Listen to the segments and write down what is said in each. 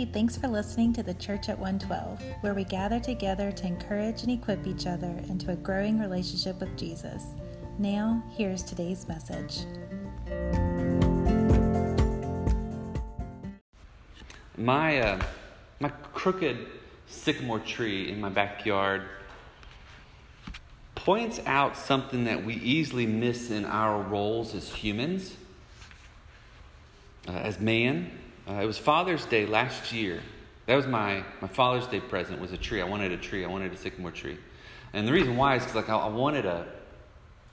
Hey, thanks for listening to the Church at 112, where we gather together to encourage and equip each other into a growing relationship with Jesus. Now, here's today's message. My, uh, my crooked sycamore tree in my backyard points out something that we easily miss in our roles as humans, uh, as man. Uh, it was Father's Day last year. That was my, my Father's Day present was a tree. I wanted a tree. I wanted a sycamore tree. And the reason why is because like I, I wanted a,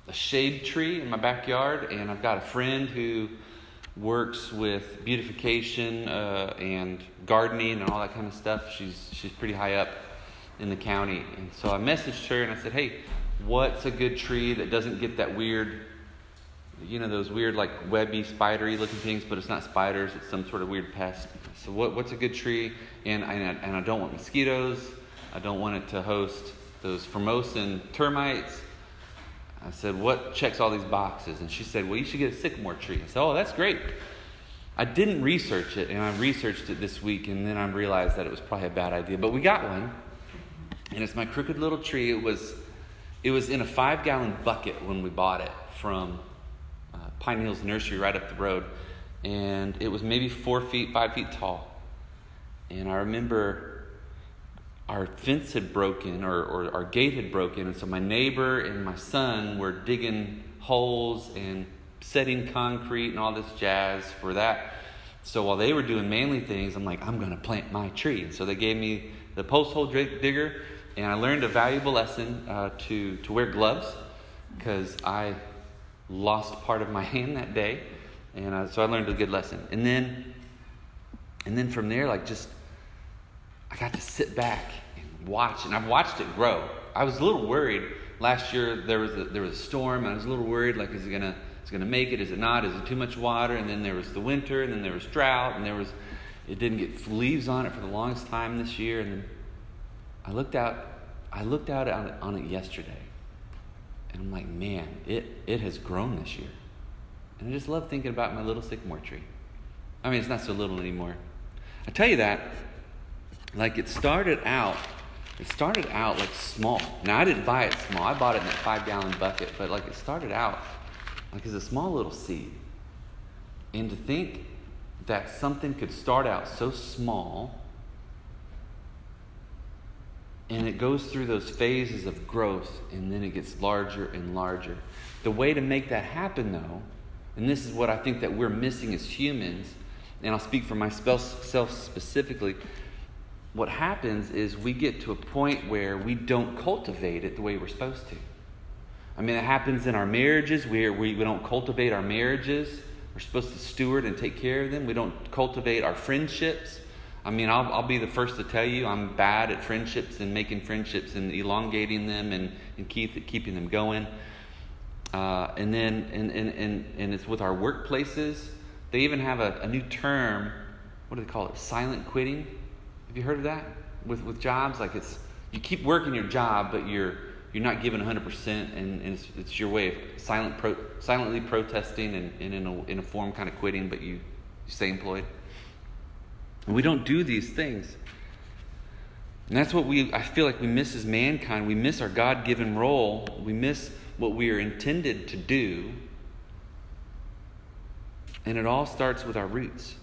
a shade tree in my backyard, and I've got a friend who works with beautification uh, and gardening and all that kind of stuff. She's she's pretty high up in the county, and so I messaged her and I said, "Hey, what's a good tree that doesn't get that weird, you know, those weird like webby, spidery looking things, but it's not spiders, it's some sort of weird pest. So what, what's a good tree? And I, and I don't want mosquitoes. I don't want it to host those Formosan termites. I said, what checks all these boxes? And she said, well, you should get a sycamore tree. I said, oh, that's great. I didn't research it, and I researched it this week, and then I realized that it was probably a bad idea. But we got one, and it's my crooked little tree. It was it was in a five gallon bucket when we bought it from Pine Hills Nursery right up the road. And it was maybe four feet, five feet tall. And I remember our fence had broken or, or our gate had broken. And so my neighbor and my son were digging holes and setting concrete and all this jazz for that. So while they were doing manly things, I'm like, I'm going to plant my tree. And so they gave me the post hole digger and I learned a valuable lesson uh, to, to wear gloves because I lost part of my hand that day. And uh, so I learned a good lesson. And then, and then from there, like just, I got to sit back and watch. And I've watched it grow. I was a little worried. Last year there was a, there was a storm. And I was a little worried, like, is it gonna is it gonna make it? Is it not? Is it too much water? And then there was the winter, and then there was drought, and there was it didn't get leaves on it for the longest time this year. And then I looked out, I looked out on it, on it yesterday, and I'm like, man, it, it has grown this year. And I just love thinking about my little sycamore tree. I mean, it's not so little anymore. I tell you that, like it started out, it started out like small. Now I didn't buy it small. I bought it in that five gallon bucket, but like it started out like as a small little seed. And to think that something could start out so small and it goes through those phases of growth and then it gets larger and larger. The way to make that happen, though, and this is what I think that we're missing as humans, and I'll speak for myself specifically. What happens is we get to a point where we don't cultivate it the way we're supposed to. I mean, it happens in our marriages where we, we don't cultivate our marriages. We're supposed to steward and take care of them. We don't cultivate our friendships. I mean, I'll, I'll be the first to tell you I'm bad at friendships and making friendships and elongating them and, and keep, keeping them going. Uh, and then, and, and, and, and it's with our workplaces. They even have a, a new term. What do they call it? Silent quitting. Have you heard of that? With, with jobs, like it's, you keep working your job, but you're, you're not giving 100%, and, and it's, it's your way of silent pro, silently protesting and, and in, a, in a form kind of quitting, but you, you stay employed. And we don't do these things. And that's what we, I feel like we miss as mankind. We miss our God given role. We miss what we are intended to do. And it all starts with our roots.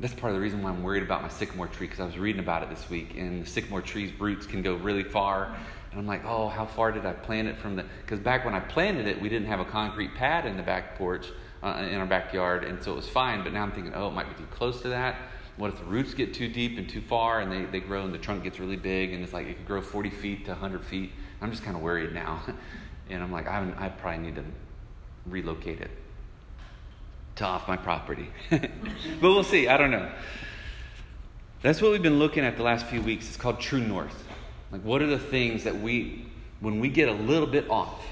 That's part of the reason why I'm worried about my sycamore tree because I was reading about it this week. And the sycamore tree's roots can go really far. And I'm like, oh, how far did I plant it from the. Because back when I planted it, we didn't have a concrete pad in the back porch uh, in our backyard, and so it was fine. But now I'm thinking, oh, it might be too close to that. What if the roots get too deep and too far, and they, they grow, and the trunk gets really big, and it's like it could grow 40 feet to 100 feet? I'm just kind of worried now, and I'm like, I, I probably need to relocate it to off my property. but we'll see. I don't know. That's what we've been looking at the last few weeks. It's called True North. Like, what are the things that we, when we get a little bit off,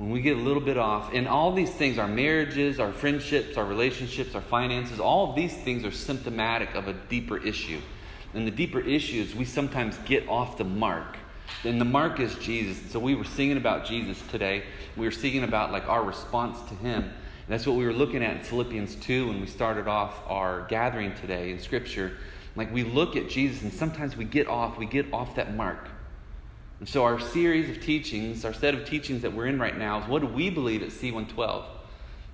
when we get a little bit off, and all these things, our marriages, our friendships, our relationships, our finances, all of these things are symptomatic of a deeper issue. And the deeper issue is we sometimes get off the mark. And the mark is Jesus. So we were singing about Jesus today. We were singing about like our response to him. And that's what we were looking at in Philippians 2 when we started off our gathering today in Scripture. Like we look at Jesus and sometimes we get off, we get off that mark. And so our series of teachings, our set of teachings that we're in right now is what do we believe at C112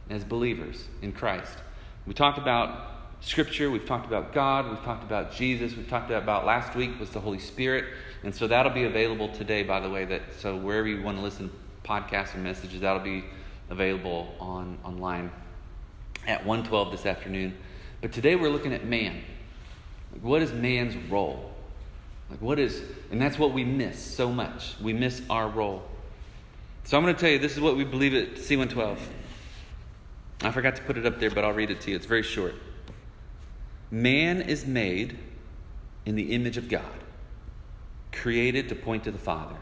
as believers in Christ? We talked about Scripture, we've talked about God, we've talked about Jesus, we've talked about last week was the Holy Spirit. And so that'll be available today, by the way, that so wherever you want to listen to podcasts and messages, that'll be available on online at 112 this afternoon. But today we're looking at man. What is man's role? Like what is and that's what we miss so much. We miss our role. So I'm going to tell you this is what we believe at C112. I forgot to put it up there, but I'll read it to you. It's very short. Man is made in the image of God, created to point to the Father.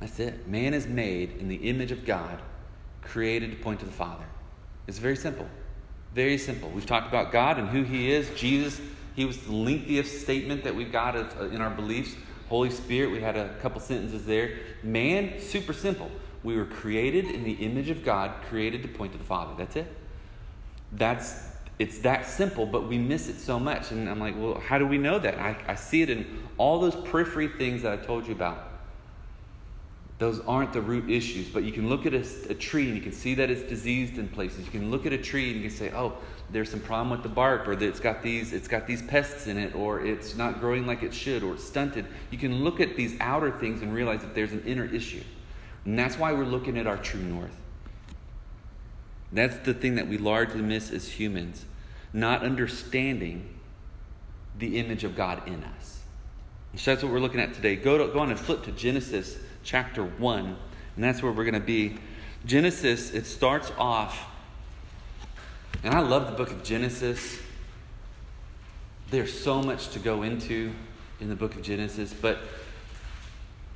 That's it. Man is made in the image of God, created to point to the Father. It's very simple. Very simple. We've talked about God and who He is. Jesus, He was the lengthiest statement that we've got uh, in our beliefs. Holy Spirit, we had a couple sentences there. Man, super simple. We were created in the image of God, created to point to the Father. That's it. That's it's that simple, but we miss it so much. And I'm like, well, how do we know that? I, I see it in all those periphery things that I told you about. Those aren't the root issues, but you can look at a, a, tree and you can see that it's diseased in places. You can look at a tree and you can say, "Oh, there's some problem with the bark, or it's got these it's got these pests in it, or it's not growing like it should, or it's stunted." You can look at these outer things and realize that there's an inner issue, and that's why we're looking at our true north. That's the thing that we largely miss as humans, not understanding the image of God in us. So that's what we're looking at today. Go to, go on and flip to Genesis chapter 1, and that's where we're going to be. Genesis, it starts off, and I love the book of Genesis. There's so much to go into in the book of Genesis, but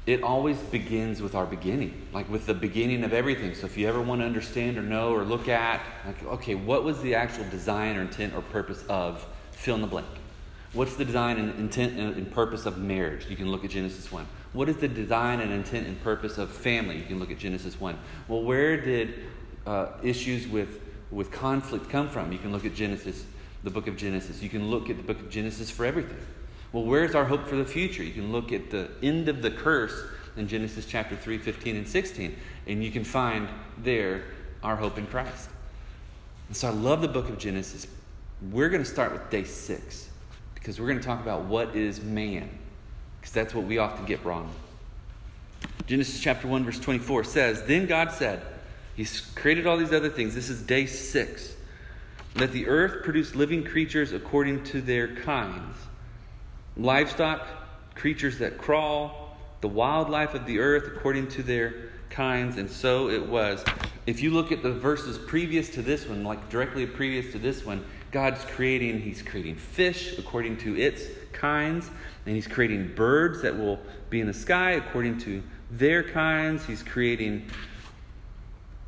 it always begins with our beginning, like with the beginning of everything. So if you ever want to understand or know or look at, like, okay, what was the actual design or intent or purpose of fill in the blank? What's the design and intent and purpose of marriage? You can look at Genesis 1. What is the design and intent and purpose of family? You can look at Genesis 1. Well, where did uh, issues with, with conflict come from? You can look at Genesis, the book of Genesis. You can look at the book of Genesis for everything. Well, where's our hope for the future? You can look at the end of the curse in Genesis chapter 3, 15, and 16, and you can find there our hope in Christ. And so I love the book of Genesis. We're going to start with day six because we're going to talk about what is man, because that's what we often get wrong. Genesis chapter 1, verse 24 says, Then God said, He's created all these other things. This is day six. Let the earth produce living creatures according to their kinds livestock, creatures that crawl, the wildlife of the earth according to their kinds, and so it was. If you look at the verses previous to this one, like directly previous to this one, God's creating, He's creating fish according to its kinds, and He's creating birds that will be in the sky according to their kinds. He's creating,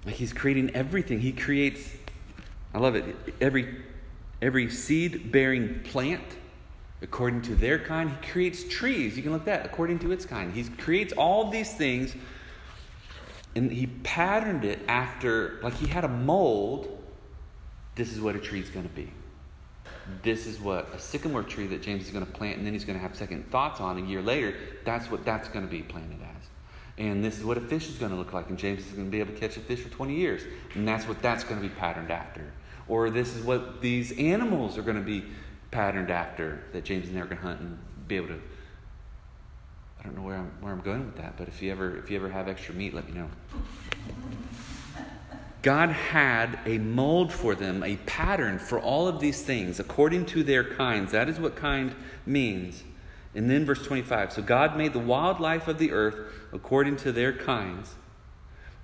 like He's creating everything. He creates, I love it, every every seed bearing plant according to their kind. He creates trees. You can look at that according to its kind. He creates all these things and he patterned it after, like he had a mold. This is what a tree is going to be. This is what a sycamore tree that James is going to plant, and then he's going to have second thoughts on a year later. That's what that's going to be planted as. And this is what a fish is going to look like, and James is going to be able to catch a fish for 20 years. And that's what that's going to be patterned after. Or this is what these animals are going to be patterned after that James and I are going to hunt and be able to. I don't know where I'm where I'm going with that, but if you ever if you ever have extra meat, let me know. God had a mold for them, a pattern for all of these things according to their kinds. That is what kind means. And then verse 25 So God made the wildlife of the earth according to their kinds,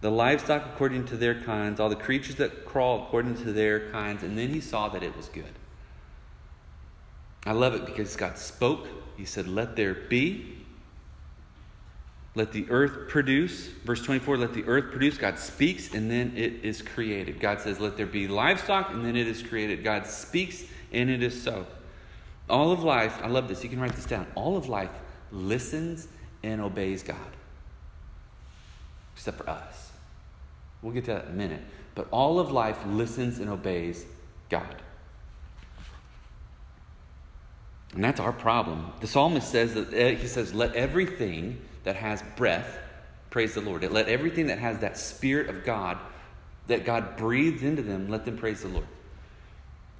the livestock according to their kinds, all the creatures that crawl according to their kinds, and then he saw that it was good. I love it because God spoke. He said, Let there be. Let the earth produce. Verse 24, let the earth produce. God speaks and then it is created. God says, Let there be livestock and then it is created. God speaks and it is so. All of life, I love this. You can write this down. All of life listens and obeys God, except for us. We'll get to that in a minute. But all of life listens and obeys God. And that's our problem. The psalmist says that eh, he says, Let everything that has breath praise the Lord. Let everything that has that spirit of God, that God breathes into them, let them praise the Lord.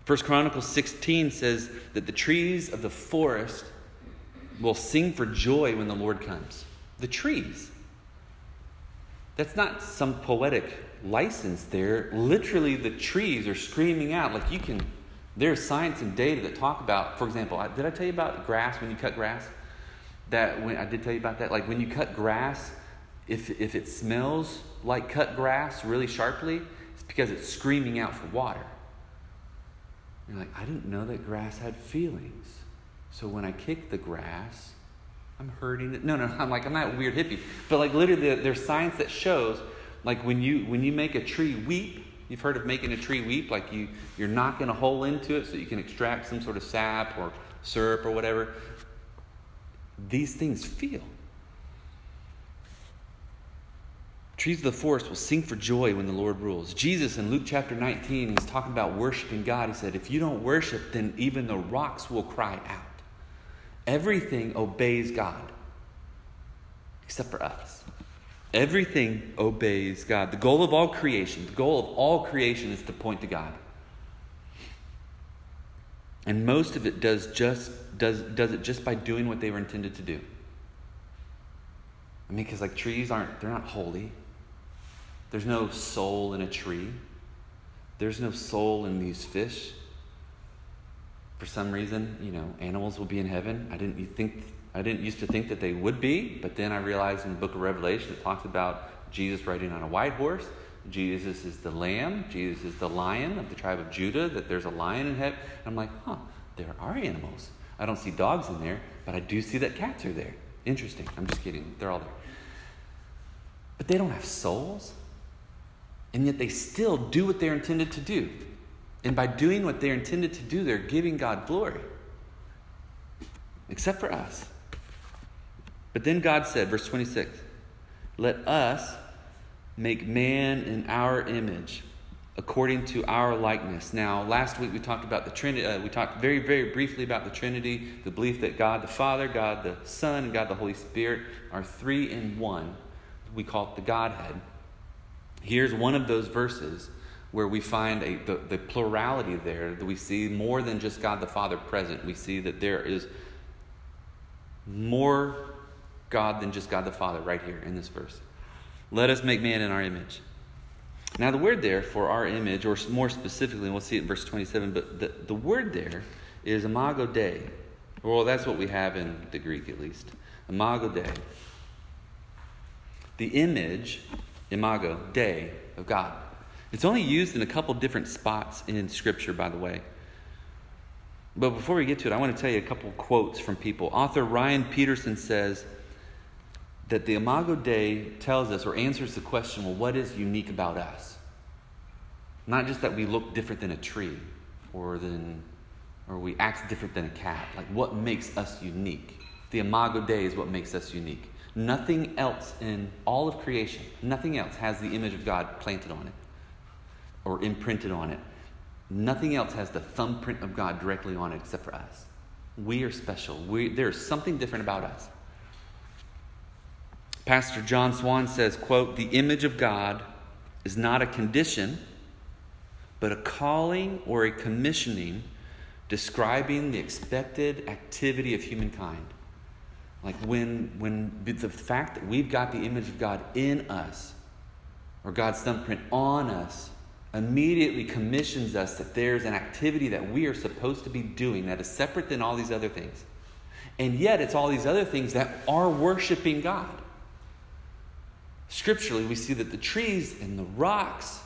First Chronicles 16 says that the trees of the forest will sing for joy when the Lord comes. The trees. That's not some poetic license there. Literally, the trees are screaming out. Like you can, there's science and data that talk about, for example, did I tell you about grass when you cut grass? That when I did tell you about that, like when you cut grass, if, if it smells like cut grass really sharply, it's because it's screaming out for water. You're like, I didn't know that grass had feelings. So when I kick the grass, I'm hurting it. No, no, I'm like, I'm not a weird hippie. But like literally there's science that shows like when you when you make a tree weep, you've heard of making a tree weep, like you you're knocking a hole into it so you can extract some sort of sap or syrup or whatever. These things feel. Trees of the forest will sing for joy when the Lord rules. Jesus in Luke chapter 19, he's talking about worshiping God. He said, If you don't worship, then even the rocks will cry out. Everything obeys God, except for us. Everything obeys God. The goal of all creation, the goal of all creation is to point to God. And most of it does just does does it just by doing what they were intended to do. I mean, because like trees aren't they're not holy. There's no soul in a tree. There's no soul in these fish for some reason, you know, animals will be in heaven. I didn't think I didn't used to think that they would be, but then I realized in the book of Revelation it talks about Jesus riding on a white horse. Jesus is the lamb. Jesus is the lion of the tribe of Judah. That there's a lion in heaven. And I'm like, huh, there are animals. I don't see dogs in there, but I do see that cats are there. Interesting. I'm just kidding. They're all there. But they don't have souls. And yet they still do what they're intended to do. And by doing what they're intended to do, they're giving God glory. Except for us. But then God said, verse 26, let us make man in our image according to our likeness. Now, last week we talked about the Trinity. Uh, we talked very, very briefly about the Trinity, the belief that God the Father, God the Son, and God the Holy Spirit are three in one. We call it the Godhead. Here's one of those verses where we find a, the, the plurality there, that we see more than just God the Father present. We see that there is more God than just God the Father right here in this verse. Let us make man in our image. Now, the word there for our image, or more specifically, we'll see it in verse 27, but the, the word there is imago Dei. Well, that's what we have in the Greek at least. Imago Dei. The image, imago Dei, of God. It's only used in a couple different spots in Scripture, by the way. But before we get to it, I want to tell you a couple quotes from people. Author Ryan Peterson says that the Imago Dei tells us or answers the question well, what is unique about us? Not just that we look different than a tree or, than, or we act different than a cat. Like, what makes us unique? The Imago Dei is what makes us unique. Nothing else in all of creation, nothing else has the image of God planted on it or imprinted on it. Nothing else has the thumbprint of God directly on it except for us. We are special. We, there's something different about us. Pastor John Swan says, quote, the image of God is not a condition, but a calling or a commissioning describing the expected activity of humankind. Like when, when the fact that we've got the image of God in us, or God's thumbprint on us, immediately commissions us that there's an activity that we are supposed to be doing that is separate than all these other things. And yet, it's all these other things that are worshiping God. Scripturally, we see that the trees and the rocks,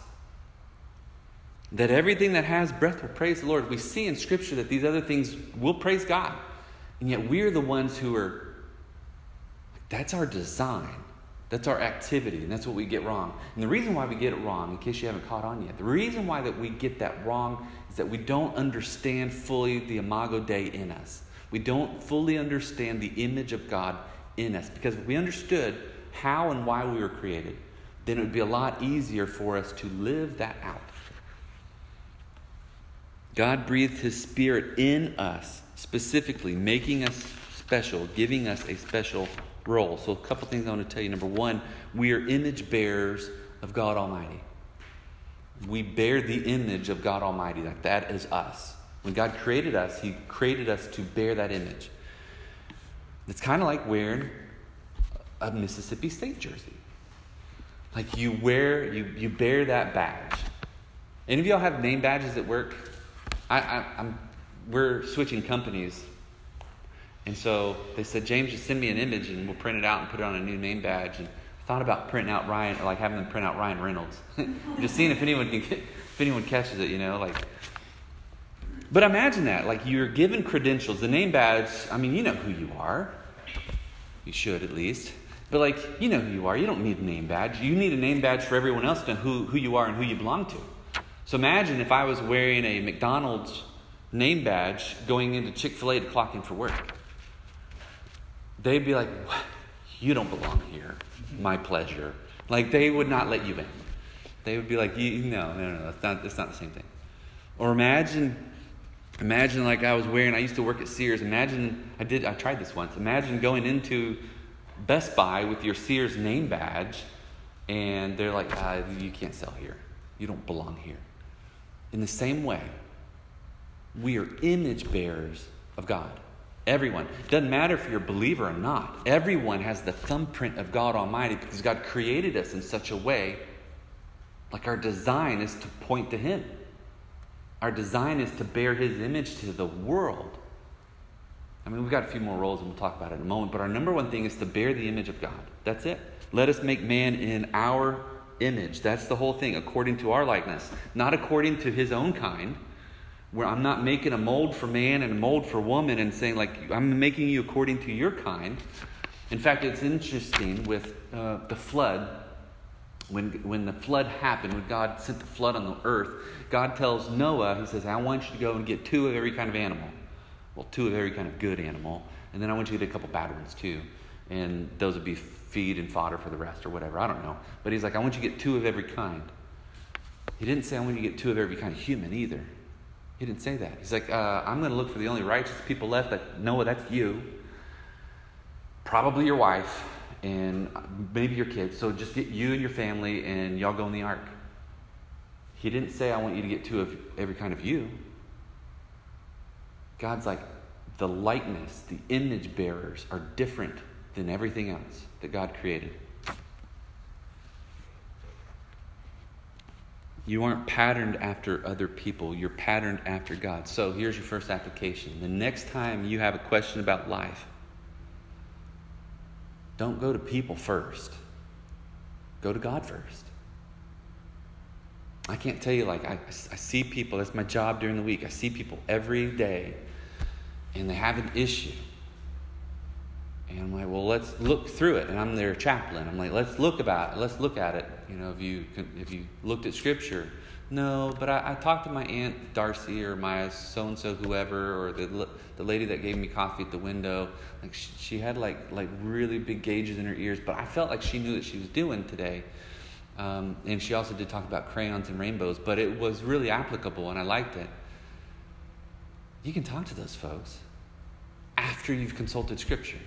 that everything that has breath will praise the Lord. We see in Scripture that these other things will praise God. And yet, we're the ones who are, that's our design. That's our activity, and that's what we get wrong. And the reason why we get it wrong, in case you haven't caught on yet, the reason why that we get that wrong is that we don't understand fully the imago Dei in us. We don't fully understand the image of God in us. Because if we understood how and why we were created, then it would be a lot easier for us to live that out. God breathed His Spirit in us, specifically, making us special, giving us a special role. So, a couple things I want to tell you. Number one, we are image bearers of God Almighty. We bear the image of God Almighty. Like that is us. When God created us, He created us to bear that image. It's kind of like wearing a Mississippi State jersey. Like you wear, you, you bear that badge. Any of y'all have name badges at work? I, I, I'm, we're switching companies. And so they said, James, just send me an image and we'll print it out and put it on a new name badge. And I thought about printing out Ryan, or like having them print out Ryan Reynolds. just seeing if anyone can get, if anyone catches it, you know, like. But imagine that, like you're given credentials, the name badge. I mean, you know who you are. You should at least. But like, you know who you are. You don't need a name badge. You need a name badge for everyone else to know who, who you are and who you belong to. So imagine if I was wearing a McDonald's name badge going into Chick fil A to clock in for work. They'd be like, You don't belong here. My pleasure. Like, they would not let you in. They would be like, No, no, no, that's not, not the same thing. Or imagine, imagine like I was wearing, I used to work at Sears. Imagine, I did, I tried this once. Imagine going into Best Buy with your Sears name badge and they're like, ah, You can't sell here. You don't belong here. In the same way, we are image bearers of God. Everyone. Doesn't matter if you're a believer or not. Everyone has the thumbprint of God Almighty because God created us in such a way, like our design is to point to Him. Our design is to bear His image to the world. I mean, we've got a few more roles and we'll talk about it in a moment, but our number one thing is to bear the image of God. That's it. Let us make man in our image. That's the whole thing, according to our likeness, not according to his own kind. Where I'm not making a mold for man and a mold for woman and saying, like, I'm making you according to your kind. In fact, it's interesting with uh, the flood. When, when the flood happened, when God sent the flood on the earth, God tells Noah, He says, I want you to go and get two of every kind of animal. Well, two of every kind of good animal. And then I want you to get a couple bad ones too. And those would be feed and fodder for the rest or whatever. I don't know. But he's like, I want you to get two of every kind. He didn't say, I want you to get two of every kind of human either. He didn't say that. He's like, uh, I'm going to look for the only righteous people left that Noah, that's you. Probably your wife and maybe your kids. So just get you and your family and y'all go in the ark. He didn't say, I want you to get two of every kind of you. God's like, the likeness, the image bearers are different than everything else that God created. You aren't patterned after other people, you're patterned after God. So here's your first application. The next time you have a question about life, don't go to people first, go to God first. I can't tell you, like, I, I see people, that's my job during the week. I see people every day, and they have an issue and I'm like, well, let's look through it. And I'm their chaplain. I'm like, let's look about it. Let's look at it. You know, if you if you looked at scripture, no. But I, I talked to my aunt Darcy or my so and so whoever or the the lady that gave me coffee at the window. Like she, she, had like like really big gauges in her ears, but I felt like she knew what she was doing today. Um, and she also did talk about crayons and rainbows, but it was really applicable, and I liked it. You can talk to those folks after you've consulted scripture.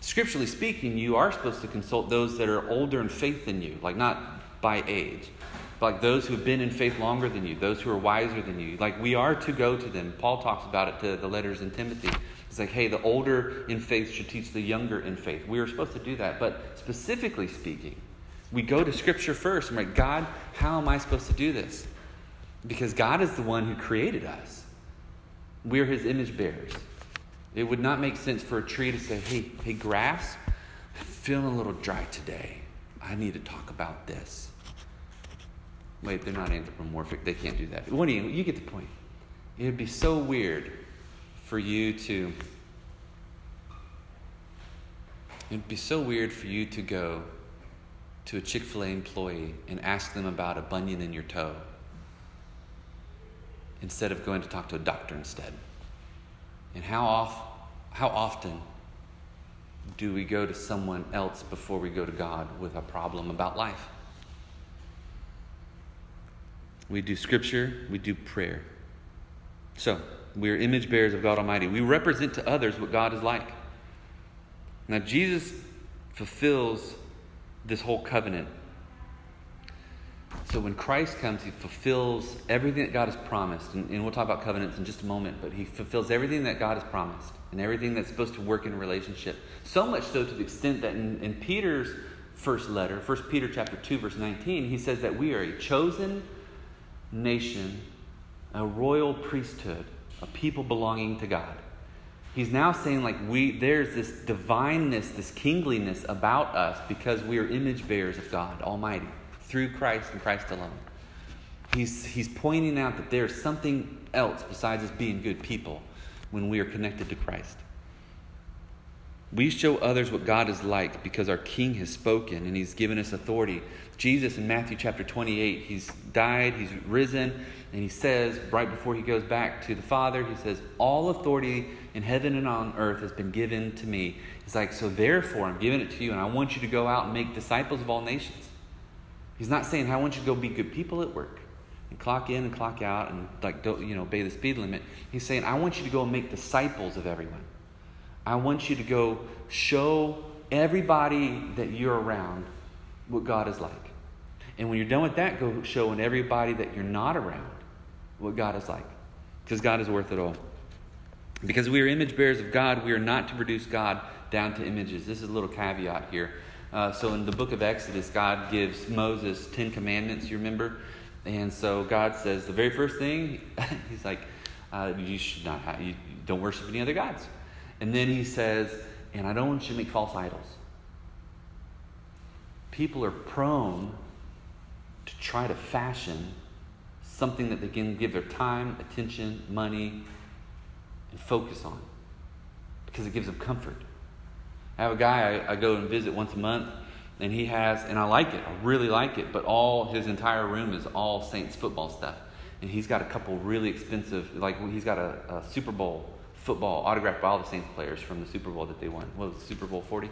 Scripturally speaking, you are supposed to consult those that are older in faith than you, like not by age, but like those who have been in faith longer than you, those who are wiser than you. Like we are to go to them. Paul talks about it to the letters in Timothy. It's like, hey, the older in faith should teach the younger in faith. We are supposed to do that. But specifically speaking, we go to Scripture first and we're like, God, how am I supposed to do this? Because God is the one who created us. We're his image bearers. It would not make sense for a tree to say, hey, hey, grass, I'm feeling a little dry today. I need to talk about this. Wait, they're not anthropomorphic. They can't do that. What do you, you get the point. It would be so weird for you to. It'd be so weird for you to go to a Chick fil A employee and ask them about a bunion in your toe instead of going to talk to a doctor instead. And how, off, how often do we go to someone else before we go to God with a problem about life? We do scripture, we do prayer. So, we are image bearers of God Almighty. We represent to others what God is like. Now, Jesus fulfills this whole covenant. So, when Christ comes, he fulfills everything that God has promised. And, and we'll talk about covenants in just a moment, but he fulfills everything that God has promised and everything that's supposed to work in a relationship. So much so to the extent that in, in Peter's first letter, 1 Peter chapter 2, verse 19, he says that we are a chosen nation, a royal priesthood, a people belonging to God. He's now saying like we there's this divineness, this kingliness about us because we are image bearers of God Almighty through Christ and Christ alone. He's, he's pointing out that there's something else besides us being good people when we are connected to Christ. We show others what God is like because our King has spoken and He's given us authority. Jesus in Matthew chapter 28, He's died, He's risen, and He says, right before He goes back to the Father, He says, All authority in heaven and on earth has been given to me. He's like, So therefore, I'm giving it to you, and I want you to go out and make disciples of all nations. He's not saying, I want you to go be good people at work and clock in and clock out and like don't you know obey the speed limit. He's saying, I want you to go and make disciples of everyone. I want you to go show everybody that you're around what God is like. And when you're done with that, go showing everybody that you're not around what God is like. Because God is worth it all. Because we are image bearers of God, we are not to produce God down to images. This is a little caveat here. Uh, so in the book of Exodus, God gives Moses Ten Commandments, you remember? And so God says the very first thing, He's like, uh, you should not have, you don't worship any other gods. And then He says, and I don't want you to make false idols. People are prone to try to fashion something that they can give their time, attention, money, and focus on because it gives them comfort. I have a guy I, I, go and visit once a month, and he has, and I like it, I really like it, but all his entire room is all Saints football stuff. And he's got a couple really expensive, like he's got a, a Super Bowl football autographed by all the Saints players from the Super Bowl that they won. What was it, Super Bowl 40?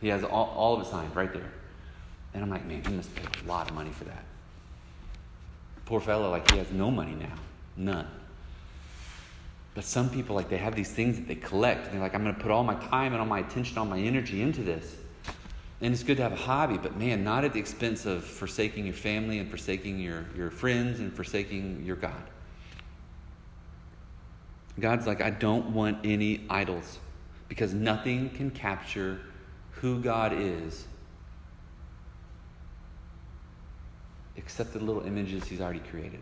He has all, all of it signed right there. And I'm like, man, he must pay a lot of money for that. Poor fellow, like he has no money now. None. But some people, like, they have these things that they collect. And they're like, I'm going to put all my time and all my attention, all my energy into this. And it's good to have a hobby, but man, not at the expense of forsaking your family and forsaking your, your friends and forsaking your God. God's like, I don't want any idols because nothing can capture who God is except the little images He's already created.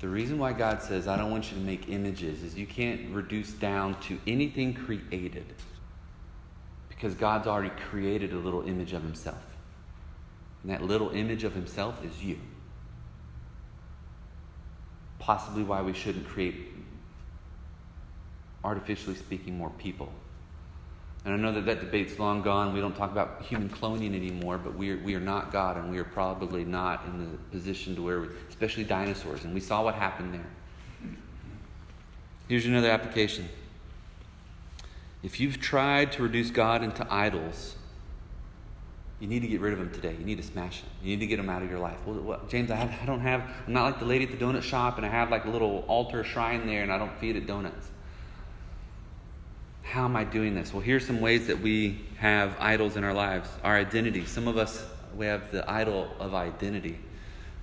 The reason why God says, I don't want you to make images is you can't reduce down to anything created because God's already created a little image of Himself. And that little image of Himself is you. Possibly why we shouldn't create, artificially speaking, more people and I know that that debate's long gone. We don't talk about human cloning anymore, but we are, we are not God, and we are probably not in the position to where, we, especially dinosaurs, and we saw what happened there. Here's another application. If you've tried to reduce God into idols, you need to get rid of them today. You need to smash them. You need to get them out of your life. Well, James, I, have, I don't have, I'm not like the lady at the donut shop, and I have like a little altar shrine there, and I don't feed it donuts. How am I doing this? Well, here's some ways that we have idols in our lives. Our identity. Some of us, we have the idol of identity.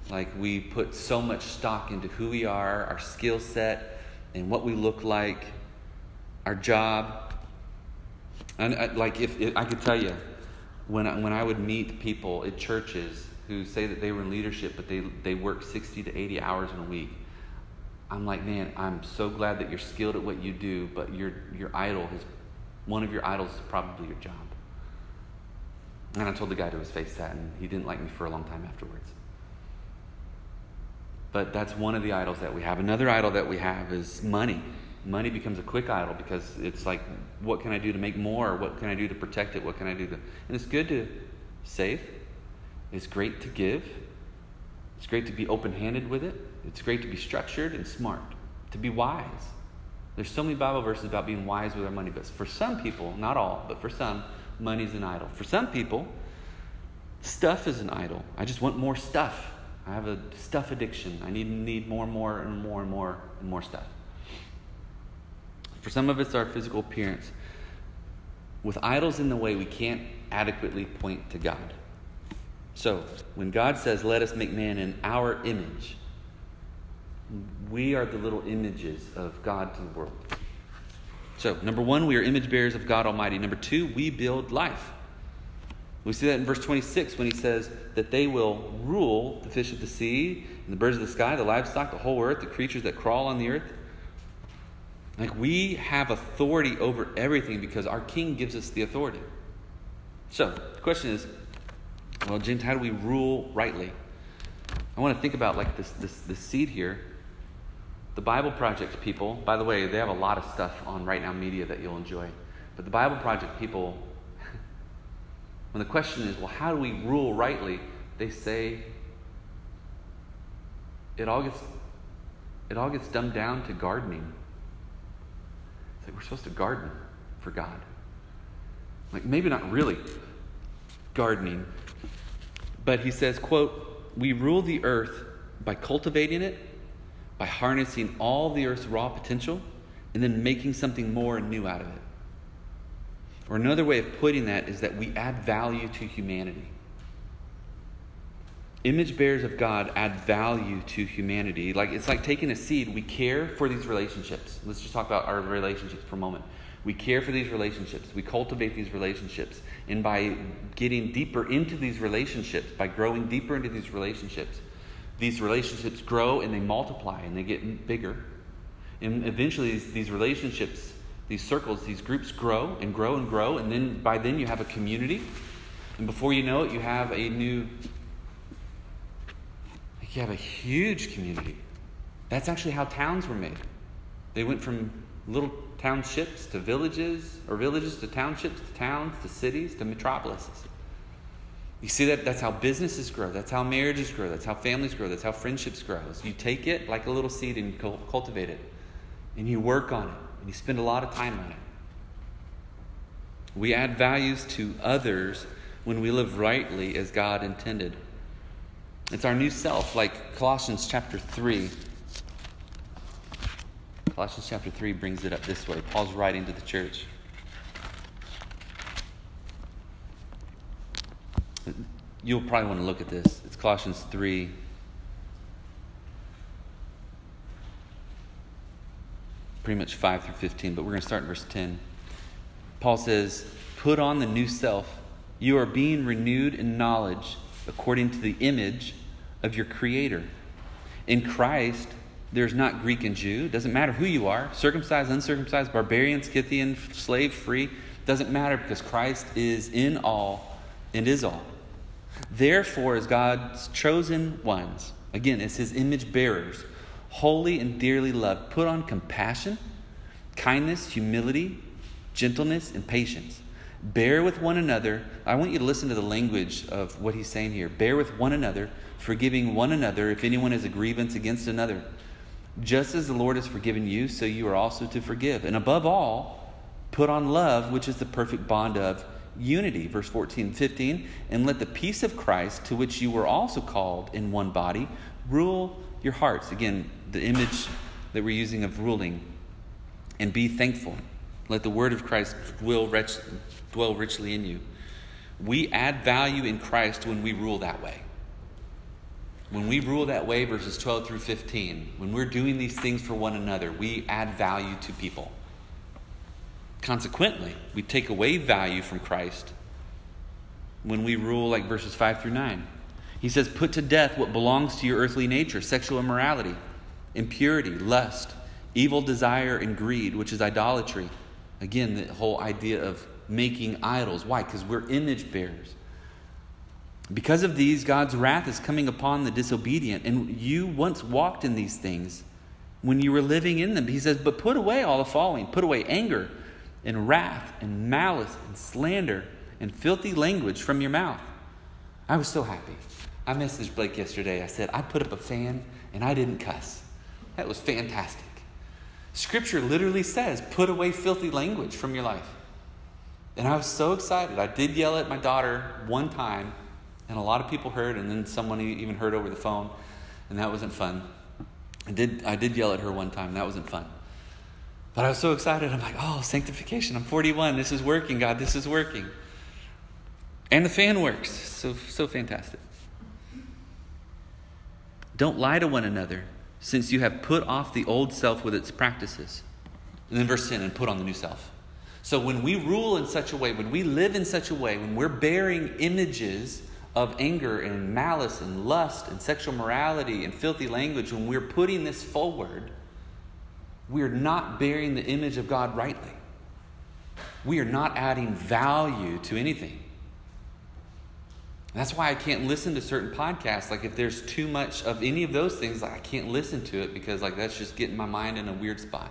Like we put so much stock into who we are, our skill set, and what we look like, our job. And uh, like if, if I could tell you, when I, when I would meet people at churches who say that they were in leadership, but they they work sixty to eighty hours in a week, I'm like, man, I'm so glad that you're skilled at what you do, but your your idol has one of your idols is probably your job. And I told the guy to his face that, and he didn't like me for a long time afterwards. But that's one of the idols that we have. Another idol that we have is money. Money becomes a quick idol because it's like, what can I do to make more? What can I do to protect it? What can I do to. And it's good to save, it's great to give, it's great to be open handed with it. It's great to be structured and smart, to be wise. There's so many Bible verses about being wise with our money, but for some people, not all, but for some, money's an idol. For some people, stuff is an idol. I just want more stuff. I have a stuff addiction. I need need more and more and more and more and more stuff. For some of us, our physical appearance. With idols in the way, we can't adequately point to God. So, when God says, Let us make man in our image, we are the little images of God to the world. So, number one, we are image bearers of God Almighty. Number two, we build life. We see that in verse 26 when he says that they will rule the fish of the sea, and the birds of the sky, the livestock, the whole earth, the creatures that crawl on the earth. Like we have authority over everything because our king gives us the authority. So, the question is well, James, how do we rule rightly? I want to think about like this, this, this seed here. The Bible Project people, by the way, they have a lot of stuff on Right Now Media that you'll enjoy. But the Bible Project people, when the question is, well, how do we rule rightly? They say it all gets it all gets dumbed down to gardening. It's like we're supposed to garden for God. Like maybe not really gardening, but he says, quote, we rule the earth by cultivating it, by harnessing all the earth's raw potential, and then making something more and new out of it. Or another way of putting that is that we add value to humanity. Image bearers of God add value to humanity. Like it's like taking a seed. We care for these relationships. Let's just talk about our relationships for a moment. We care for these relationships. We cultivate these relationships. And by getting deeper into these relationships, by growing deeper into these relationships, these relationships grow and they multiply and they get bigger. And eventually, these, these relationships, these circles, these groups grow and grow and grow. And then by then, you have a community. And before you know it, you have a new, you have a huge community. That's actually how towns were made. They went from little townships to villages, or villages to townships to towns to cities to metropolises. You see that that's how businesses grow, that's how marriages grow, that's how families grow, that's how friendships grow. You take it like a little seed and you cultivate it, and you work on it, and you spend a lot of time on it. We add values to others when we live rightly as God intended. It's our new self, like Colossians chapter 3 Colossians chapter 3 brings it up this way. Paul's writing to the church. You'll probably want to look at this. It's Colossians 3. Pretty much 5 through 15, but we're going to start in verse 10. Paul says, Put on the new self. You are being renewed in knowledge according to the image of your Creator. In Christ, there's not Greek and Jew. Doesn't matter who you are circumcised, uncircumcised, barbarian, Scythian, slave, free. Doesn't matter because Christ is in all and is all. Therefore, as God's chosen ones, again, as his image bearers, holy and dearly loved, put on compassion, kindness, humility, gentleness, and patience. Bear with one another. I want you to listen to the language of what he's saying here. Bear with one another, forgiving one another if anyone has a grievance against another. Just as the Lord has forgiven you, so you are also to forgive. And above all, put on love, which is the perfect bond of unity. Verse 14 15. And let the peace of Christ, to which you were also called in one body, rule your hearts. Again, the image that we're using of ruling. And be thankful. Let the word of Christ will dwell, dwell richly in you. We add value in Christ when we rule that way. When we rule that way, verses 12 through 15, when we're doing these things for one another, we add value to people. Consequently, we take away value from Christ when we rule like verses 5 through 9. He says, Put to death what belongs to your earthly nature sexual immorality, impurity, lust, evil desire, and greed, which is idolatry. Again, the whole idea of making idols. Why? Because we're image bearers. Because of these, God's wrath is coming upon the disobedient. And you once walked in these things when you were living in them. He says, But put away all the following put away anger and wrath and malice and slander and filthy language from your mouth. I was so happy. I messaged Blake yesterday. I said, I put up a fan and I didn't cuss. That was fantastic. Scripture literally says, put away filthy language from your life. And I was so excited. I did yell at my daughter one time, and a lot of people heard, and then someone even heard over the phone, and that wasn't fun. I did, I did yell at her one time, that wasn't fun. But I was so excited. I'm like, oh, sanctification. I'm 41. This is working, God. This is working. And the fan works. So, so fantastic. Don't lie to one another, since you have put off the old self with its practices. And then verse 10 and put on the new self. So when we rule in such a way, when we live in such a way, when we're bearing images of anger and malice and lust and sexual morality and filthy language, when we're putting this forward, we're not bearing the image of God rightly. We are not adding value to anything. That's why I can't listen to certain podcasts. Like if there's too much of any of those things, like I can't listen to it because like that's just getting my mind in a weird spot.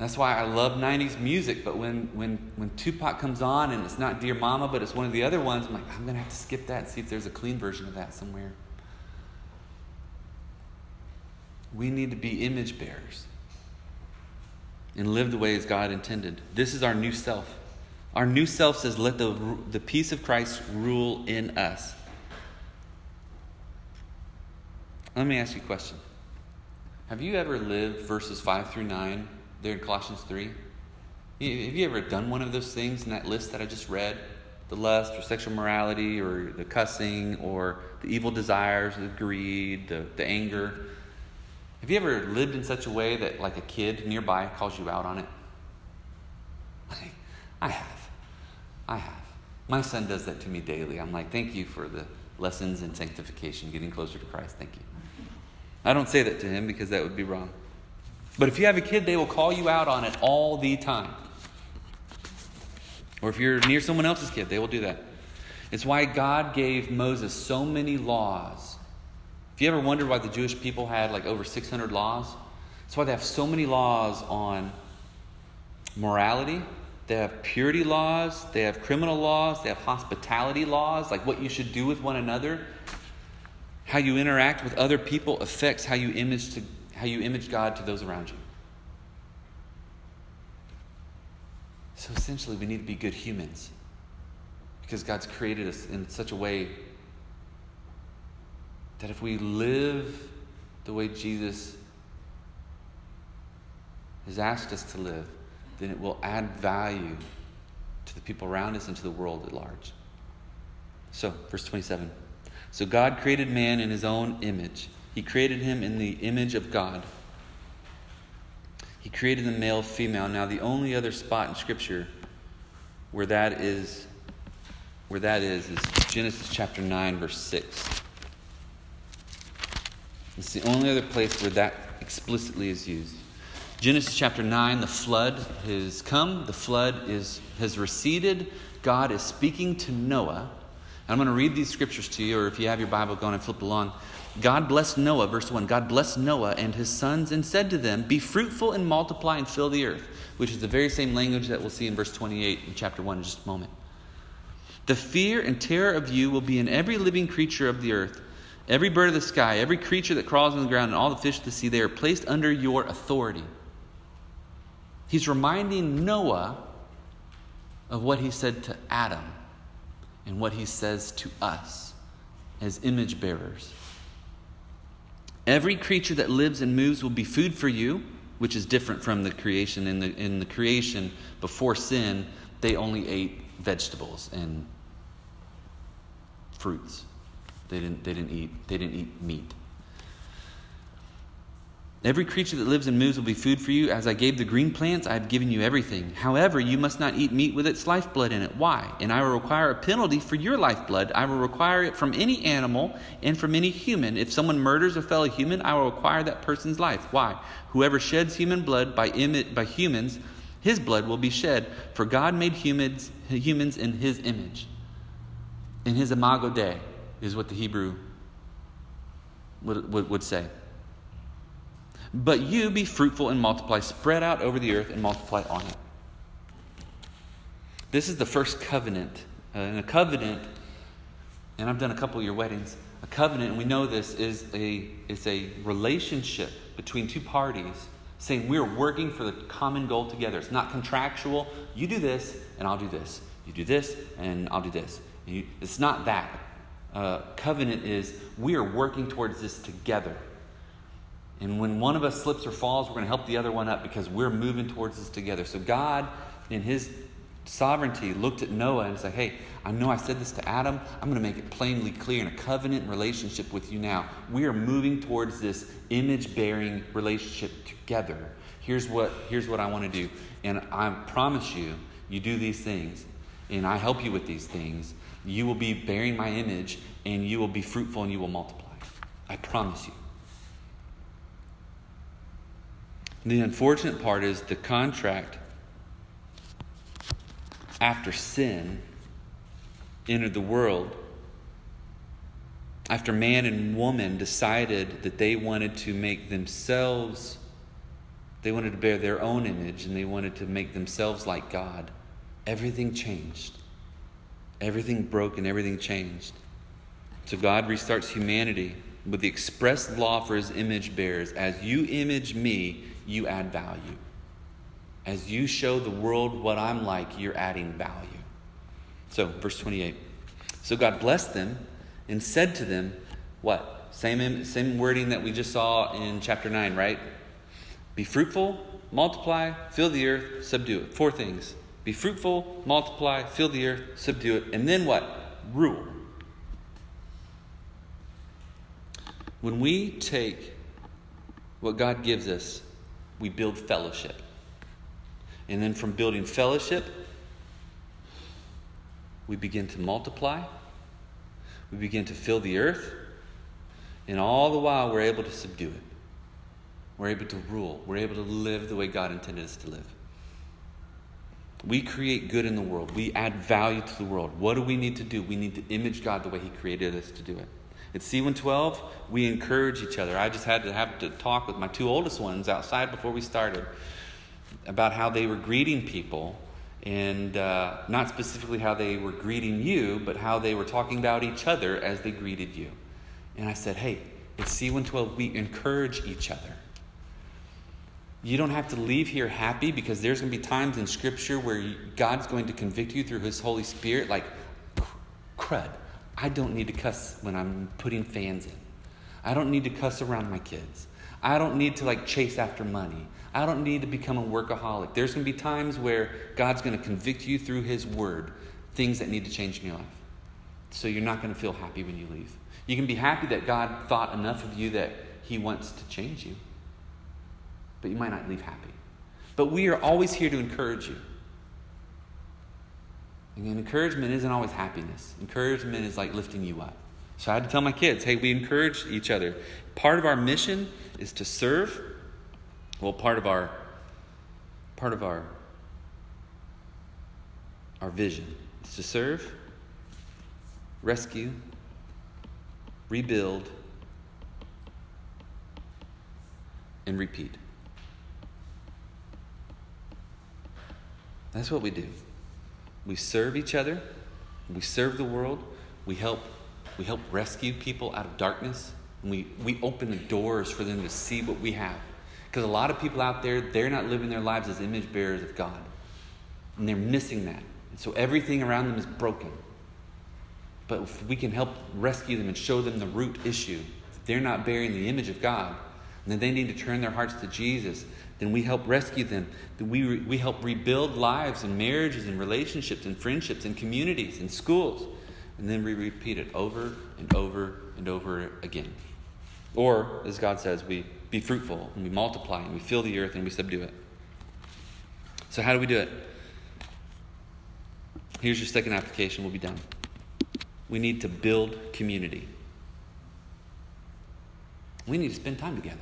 That's why I love 90s music, but when, when, when Tupac comes on and it's not Dear Mama, but it's one of the other ones, I'm like, I'm going to have to skip that and see if there's a clean version of that somewhere. We need to be image bearers and live the way as God intended. This is our new self. Our new self says, Let the, the peace of Christ rule in us. Let me ask you a question. Have you ever lived verses 5 through 9 there in Colossians 3? Have you ever done one of those things in that list that I just read? The lust or sexual morality or the cussing or the evil desires, the greed, the, the anger. Have you ever lived in such a way that, like a kid nearby, calls you out on it? I have. I have. My son does that to me daily. I'm like, thank you for the lessons in sanctification, getting closer to Christ. Thank you. I don't say that to him because that would be wrong. But if you have a kid, they will call you out on it all the time. Or if you're near someone else's kid, they will do that. It's why God gave Moses so many laws. If you ever wondered why the Jewish people had like over 600 laws, that's why they have so many laws on morality. They have purity laws, they have criminal laws, they have hospitality laws, like what you should do with one another. How you interact with other people affects how you image to how you image God to those around you. So essentially, we need to be good humans because God's created us in such a way that if we live the way Jesus has asked us to live, then it will add value to the people around us and to the world at large. So, verse 27. So God created man in his own image. He created him in the image of God. He created the male, female. Now, the only other spot in Scripture where that is, where that is, is Genesis chapter 9, verse 6. It's the only other place where that explicitly is used. Genesis chapter 9, the flood has come, the flood is, has receded. God is speaking to Noah. I'm going to read these scriptures to you, or if you have your Bible, go and flip along. God blessed Noah, verse 1 God blessed Noah and his sons and said to them, Be fruitful and multiply and fill the earth, which is the very same language that we'll see in verse 28 in chapter 1 in just a moment. The fear and terror of you will be in every living creature of the earth, every bird of the sky, every creature that crawls on the ground, and all the fish of the sea. They are placed under your authority. He's reminding Noah of what he said to Adam and what he says to us as image bearers. Every creature that lives and moves will be food for you, which is different from the creation. In the, in the creation, before sin, they only ate vegetables and fruits. They didn't, they didn't, eat, they didn't eat meat. Every creature that lives and moves will be food for you. As I gave the green plants, I have given you everything. However, you must not eat meat with its lifeblood in it. Why? And I will require a penalty for your lifeblood. I will require it from any animal and from any human. If someone murders a fellow human, I will require that person's life. Why? Whoever sheds human blood by, by humans, his blood will be shed. For God made humans, humans in his image. In his imago Dei, is what the Hebrew would, would, would say. But you be fruitful and multiply, spread out over the earth and multiply on it. This is the first covenant. Uh, and a covenant, and I've done a couple of your weddings, a covenant, and we know this, is a, is a relationship between two parties saying we're working for the common goal together. It's not contractual. You do this, and I'll do this. You do this, and I'll do this. You, it's not that. Uh, covenant is we are working towards this together. And when one of us slips or falls, we're going to help the other one up because we're moving towards this together. So God, in His sovereignty, looked at Noah and said, Hey, I know I said this to Adam. I'm going to make it plainly clear in a covenant relationship with you now. We are moving towards this image bearing relationship together. Here's what, here's what I want to do. And I promise you, you do these things, and I help you with these things. You will be bearing my image, and you will be fruitful and you will multiply. I promise you. The unfortunate part is the contract after sin entered the world, after man and woman decided that they wanted to make themselves, they wanted to bear their own image and they wanted to make themselves like God, everything changed. Everything broke and everything changed. So God restarts humanity with the express law for his image bearers. As you image me, you add value. As you show the world what I'm like, you're adding value. So, verse 28. So God blessed them and said to them, What? Same, same wording that we just saw in chapter 9, right? Be fruitful, multiply, fill the earth, subdue it. Four things. Be fruitful, multiply, fill the earth, subdue it. And then what? Rule. When we take what God gives us we build fellowship. And then from building fellowship, we begin to multiply, we begin to fill the earth, and all the while we're able to subdue it. We're able to rule, we're able to live the way God intended us to live. We create good in the world. We add value to the world. What do we need to do? We need to image God the way He created us to do it. At C112, we encourage each other. I just had to have to talk with my two oldest ones outside before we started about how they were greeting people and uh, not specifically how they were greeting you, but how they were talking about each other as they greeted you. And I said, hey, at C112, we encourage each other. You don't have to leave here happy because there's going to be times in Scripture where God's going to convict you through His Holy Spirit, like crud. I don't need to cuss when I'm putting fans in. I don't need to cuss around my kids. I don't need to like chase after money. I don't need to become a workaholic. There's going to be times where God's going to convict you through His Word, things that need to change in your life. So you're not going to feel happy when you leave. You can be happy that God thought enough of you that He wants to change you, but you might not leave happy. But we are always here to encourage you. And encouragement isn't always happiness. Encouragement is like lifting you up. So I had to tell my kids, hey, we encourage each other. Part of our mission is to serve. Well, part of our part of our our vision is to serve, rescue, rebuild, and repeat. That's what we do. We serve each other, we serve the world, we help, we help rescue people out of darkness, and we, we open the doors for them to see what we have. Because a lot of people out there, they're not living their lives as image bearers of God. And they're missing that. And so everything around them is broken. But if we can help rescue them and show them the root issue, they're not bearing the image of God, and then they need to turn their hearts to Jesus, then we help rescue them. Then we, we help rebuild lives and marriages and relationships and friendships and communities and schools. And then we repeat it over and over and over again. Or, as God says, we be fruitful and we multiply and we fill the earth and we subdue it. So, how do we do it? Here's your second application. We'll be done. We need to build community. We need to spend time together.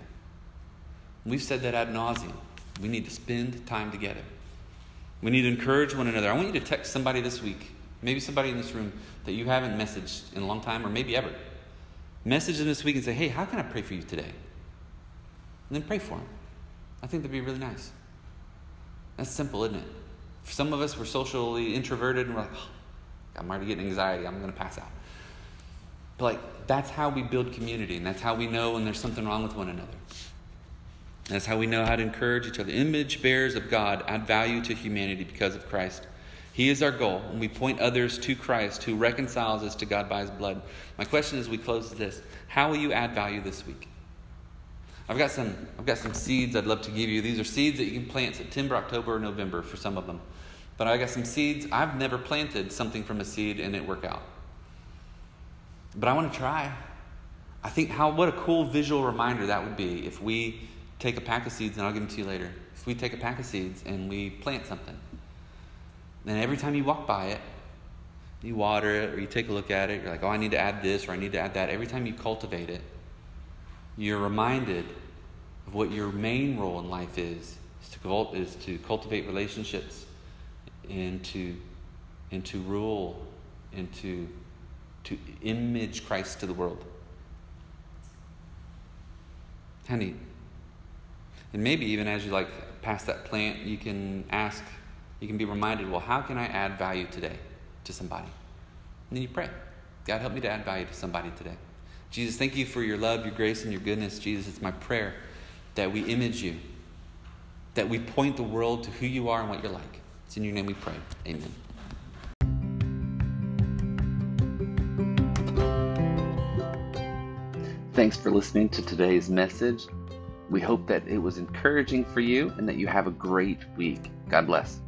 We've said that ad nauseum. We need to spend time together. We need to encourage one another. I want you to text somebody this week, maybe somebody in this room that you haven't messaged in a long time or maybe ever. Message them this week and say, hey, how can I pray for you today? And then pray for them. I think that'd be really nice. That's simple, isn't it? For some of us, we're socially introverted and we're like, oh, I'm already getting anxiety. I'm going to pass out. But like, that's how we build community, and that's how we know when there's something wrong with one another. That's how we know how to encourage each other. Image bearers of God add value to humanity because of Christ. He is our goal, and we point others to Christ who reconciles us to God by his blood. My question as we close this how will you add value this week? I've got some I've got some seeds I'd love to give you. These are seeds that you can plant September, October, or November for some of them. But I got some seeds. I've never planted something from a seed and it work out. But I want to try. I think how what a cool visual reminder that would be if we take a pack of seeds, and I'll give them to you later. If we take a pack of seeds and we plant something, then every time you walk by it, you water it or you take a look at it, you're like, oh, I need to add this or I need to add that. Every time you cultivate it, you're reminded of what your main role in life is, is to, cult- is to cultivate relationships and to, and to rule and to, to image Christ to the world. How neat. And maybe even as you like pass that plant, you can ask, you can be reminded, well, how can I add value today to somebody? And then you pray. God, help me to add value to somebody today. Jesus, thank you for your love, your grace, and your goodness. Jesus, it's my prayer that we image you, that we point the world to who you are and what you're like. It's in your name we pray. Amen. Thanks for listening to today's message. We hope that it was encouraging for you and that you have a great week. God bless.